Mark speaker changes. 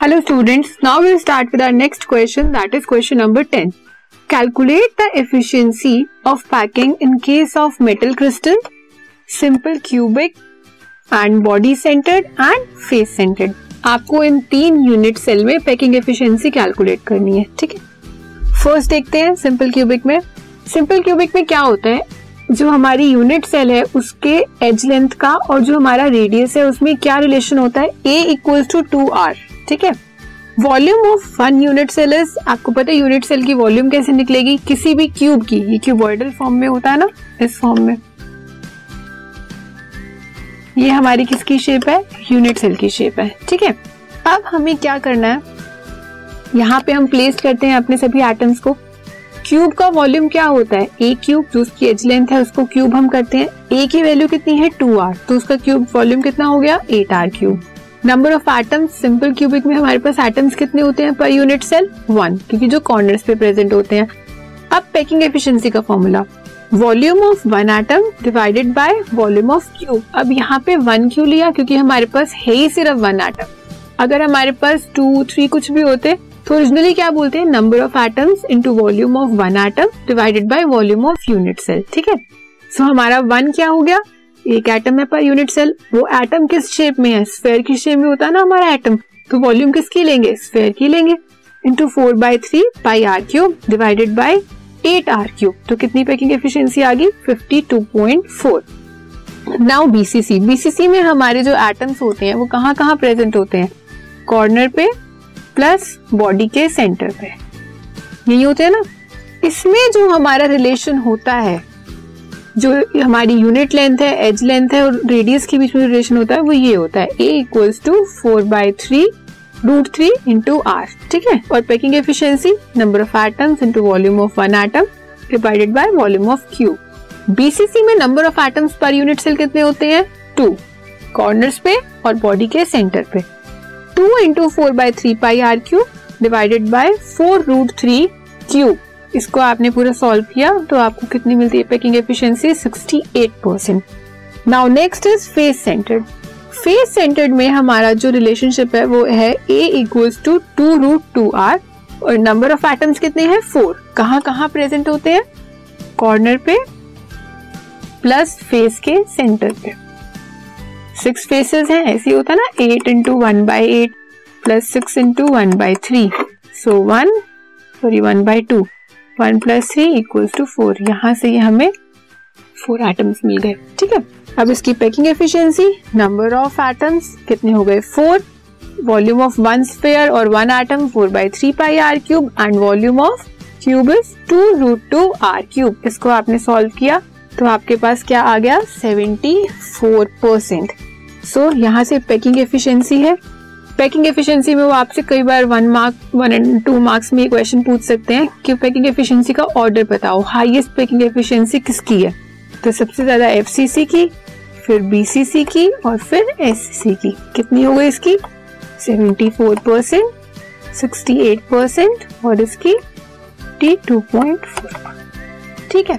Speaker 1: Hello students now will start with our next question that is question number 10 calculate the efficiency of packing in case of metal crystal simple cubic and body centred and face centred आपको इन तीन unit cell में packing efficiency calculate करनी है, ठीक है? First देखते हैं सिंपल क्यूबिक में। सिंपल क्यूबिक में क्या होता है? जो हमारी यूनिट सेल है, उसके एज लेंथ का और जो हमारा रेडियस है, उसमें क्या रिलेशन होता है? A equals to two R ठीक है? Volume of one unit cell is आपको पता है यूनिट सेल की वॉल्यूम कैसे निकलेगी? किसी भी क्यूब की, ये क्यूबॉइडल फॉर्म में होता है ना, इस फॉर्म में। ये हमारी किसकी शेप है? यूनिट सेल की शेप है, ठीक है? अब हमें क्या करना है? यहाँ पे हम प्लेस करते हैं अपने सभी एटम्स को। क्यूब का वॉल्यूम क्या होता है? ए क्यूब जो उसकी एज लेंथ है, उसको क्यूब हम करते हैं। ए की वैल्यू कितनी है? टू आर तो उसका क्यूब वॉल्यूम कितना हो गया? Eight R cube number of atoms simple cubic में हमारे पास एटम्स कितने होते हैं? पर यूनिट सेल वन क्योंकि जो कॉर्नर्स पे प्रेजेंट होते हैं। अब पैकिंग एफिशिएंसी का formula volume of one atom divided by volume of cube अब यहाँ पे वन क्यू लिया? क्योंकि हमारे पास है ही सिर्फ़ वन एटम अगर हमारे पास टू थ्री कुछ भी होते तो ओरिजिनली क्या बोलते हैं? Number of atoms into volume of one atom divided by volume of unit cell ठीक है? सो हमारा वन क्या हो गया? एक एटम है पर यूनिट सेल वो एटम किस शेप में है? स्फेयर की शेप में होता है ना हमारा एटम तो वॉल्यूम किसकी लेंगे? स्फेयर की लेंगे। Into four by three pi R cube divided by eight R cube तो कितनी पैकिंग एफिशिएंसी आ गई? Fifty two point four now BCC BCC में हमारे जो एटम्स होते हैं, वो कहाँ कहाँ प्रेजेंट होते हैं? कॉर्नर पे प्लस बॉडी के सेंटर पे। यही होते हैं ना? इसमें जो हमारा रिलेशन होता है जो हमारी यूनिट लेंथ है एज लेंथ है और रेडियस के बीच में रिलेशन होता है, वो ये होता है. A equals to four by three root three into R ठीक है? और packing efficiency number of atoms into volume of one atom divided by volume of cube BCC में number of atoms per unit cell कितने होते हैं? To corners पे और body के सेंटर पे. Two into four by three pi R cube divided by four root three cube इसको आपने पूरा सॉल्व किया तो आपको कितनी मिलती है? Packing efficiency 68 percent now next is face centred face centred में हमारा जो रिलेशनशिप है, वो है A equals to two root two R और नंबर ऑफ़ एटम्स कितने हैं? फोर कहाँ कहाँ प्रेजेंट होते हैं? कॉर्नर पे प्लस फेस के सेंटर पे. सिक्स फेसेस हैं, ऐसे होता ना? Eight into one by eight plus six into one by three so one sorry one by two one plus three equals to four यहाँ से ये हमें फोर एटम्स मिल गए, ठीक है? अब इसकी packing efficiency number of atoms कितने हो गए? Four volume of one sphere और one atom four by three pi R cube and volume of cube is two root two R cube इसको आपने सॉल्व किया तो आपके पास क्या आ गया? सेवेंटी फोर परसेंट सो यहाँ से पैकिंग एफिशिएंसी है। पैकिंग एफिशिएंसी में वो आपसे कई बार one mark one and two marks में ये क्वेश्चन पूछ सकते हैं कि पैकिंग एफिशिएंसी का ऑर्डर बताओ। हाईएस्ट पैकिंग एफिशिएंसी किसकी है? तो सबसे ज़्यादा एफसीसी की, फिर बीसीसी की और फिर एससी की। कितनी हो गई इसकी? 74 परसेंट सिक्सटी एट परसेंट और इसकी टी टू पॉइंट फोर ठीक है?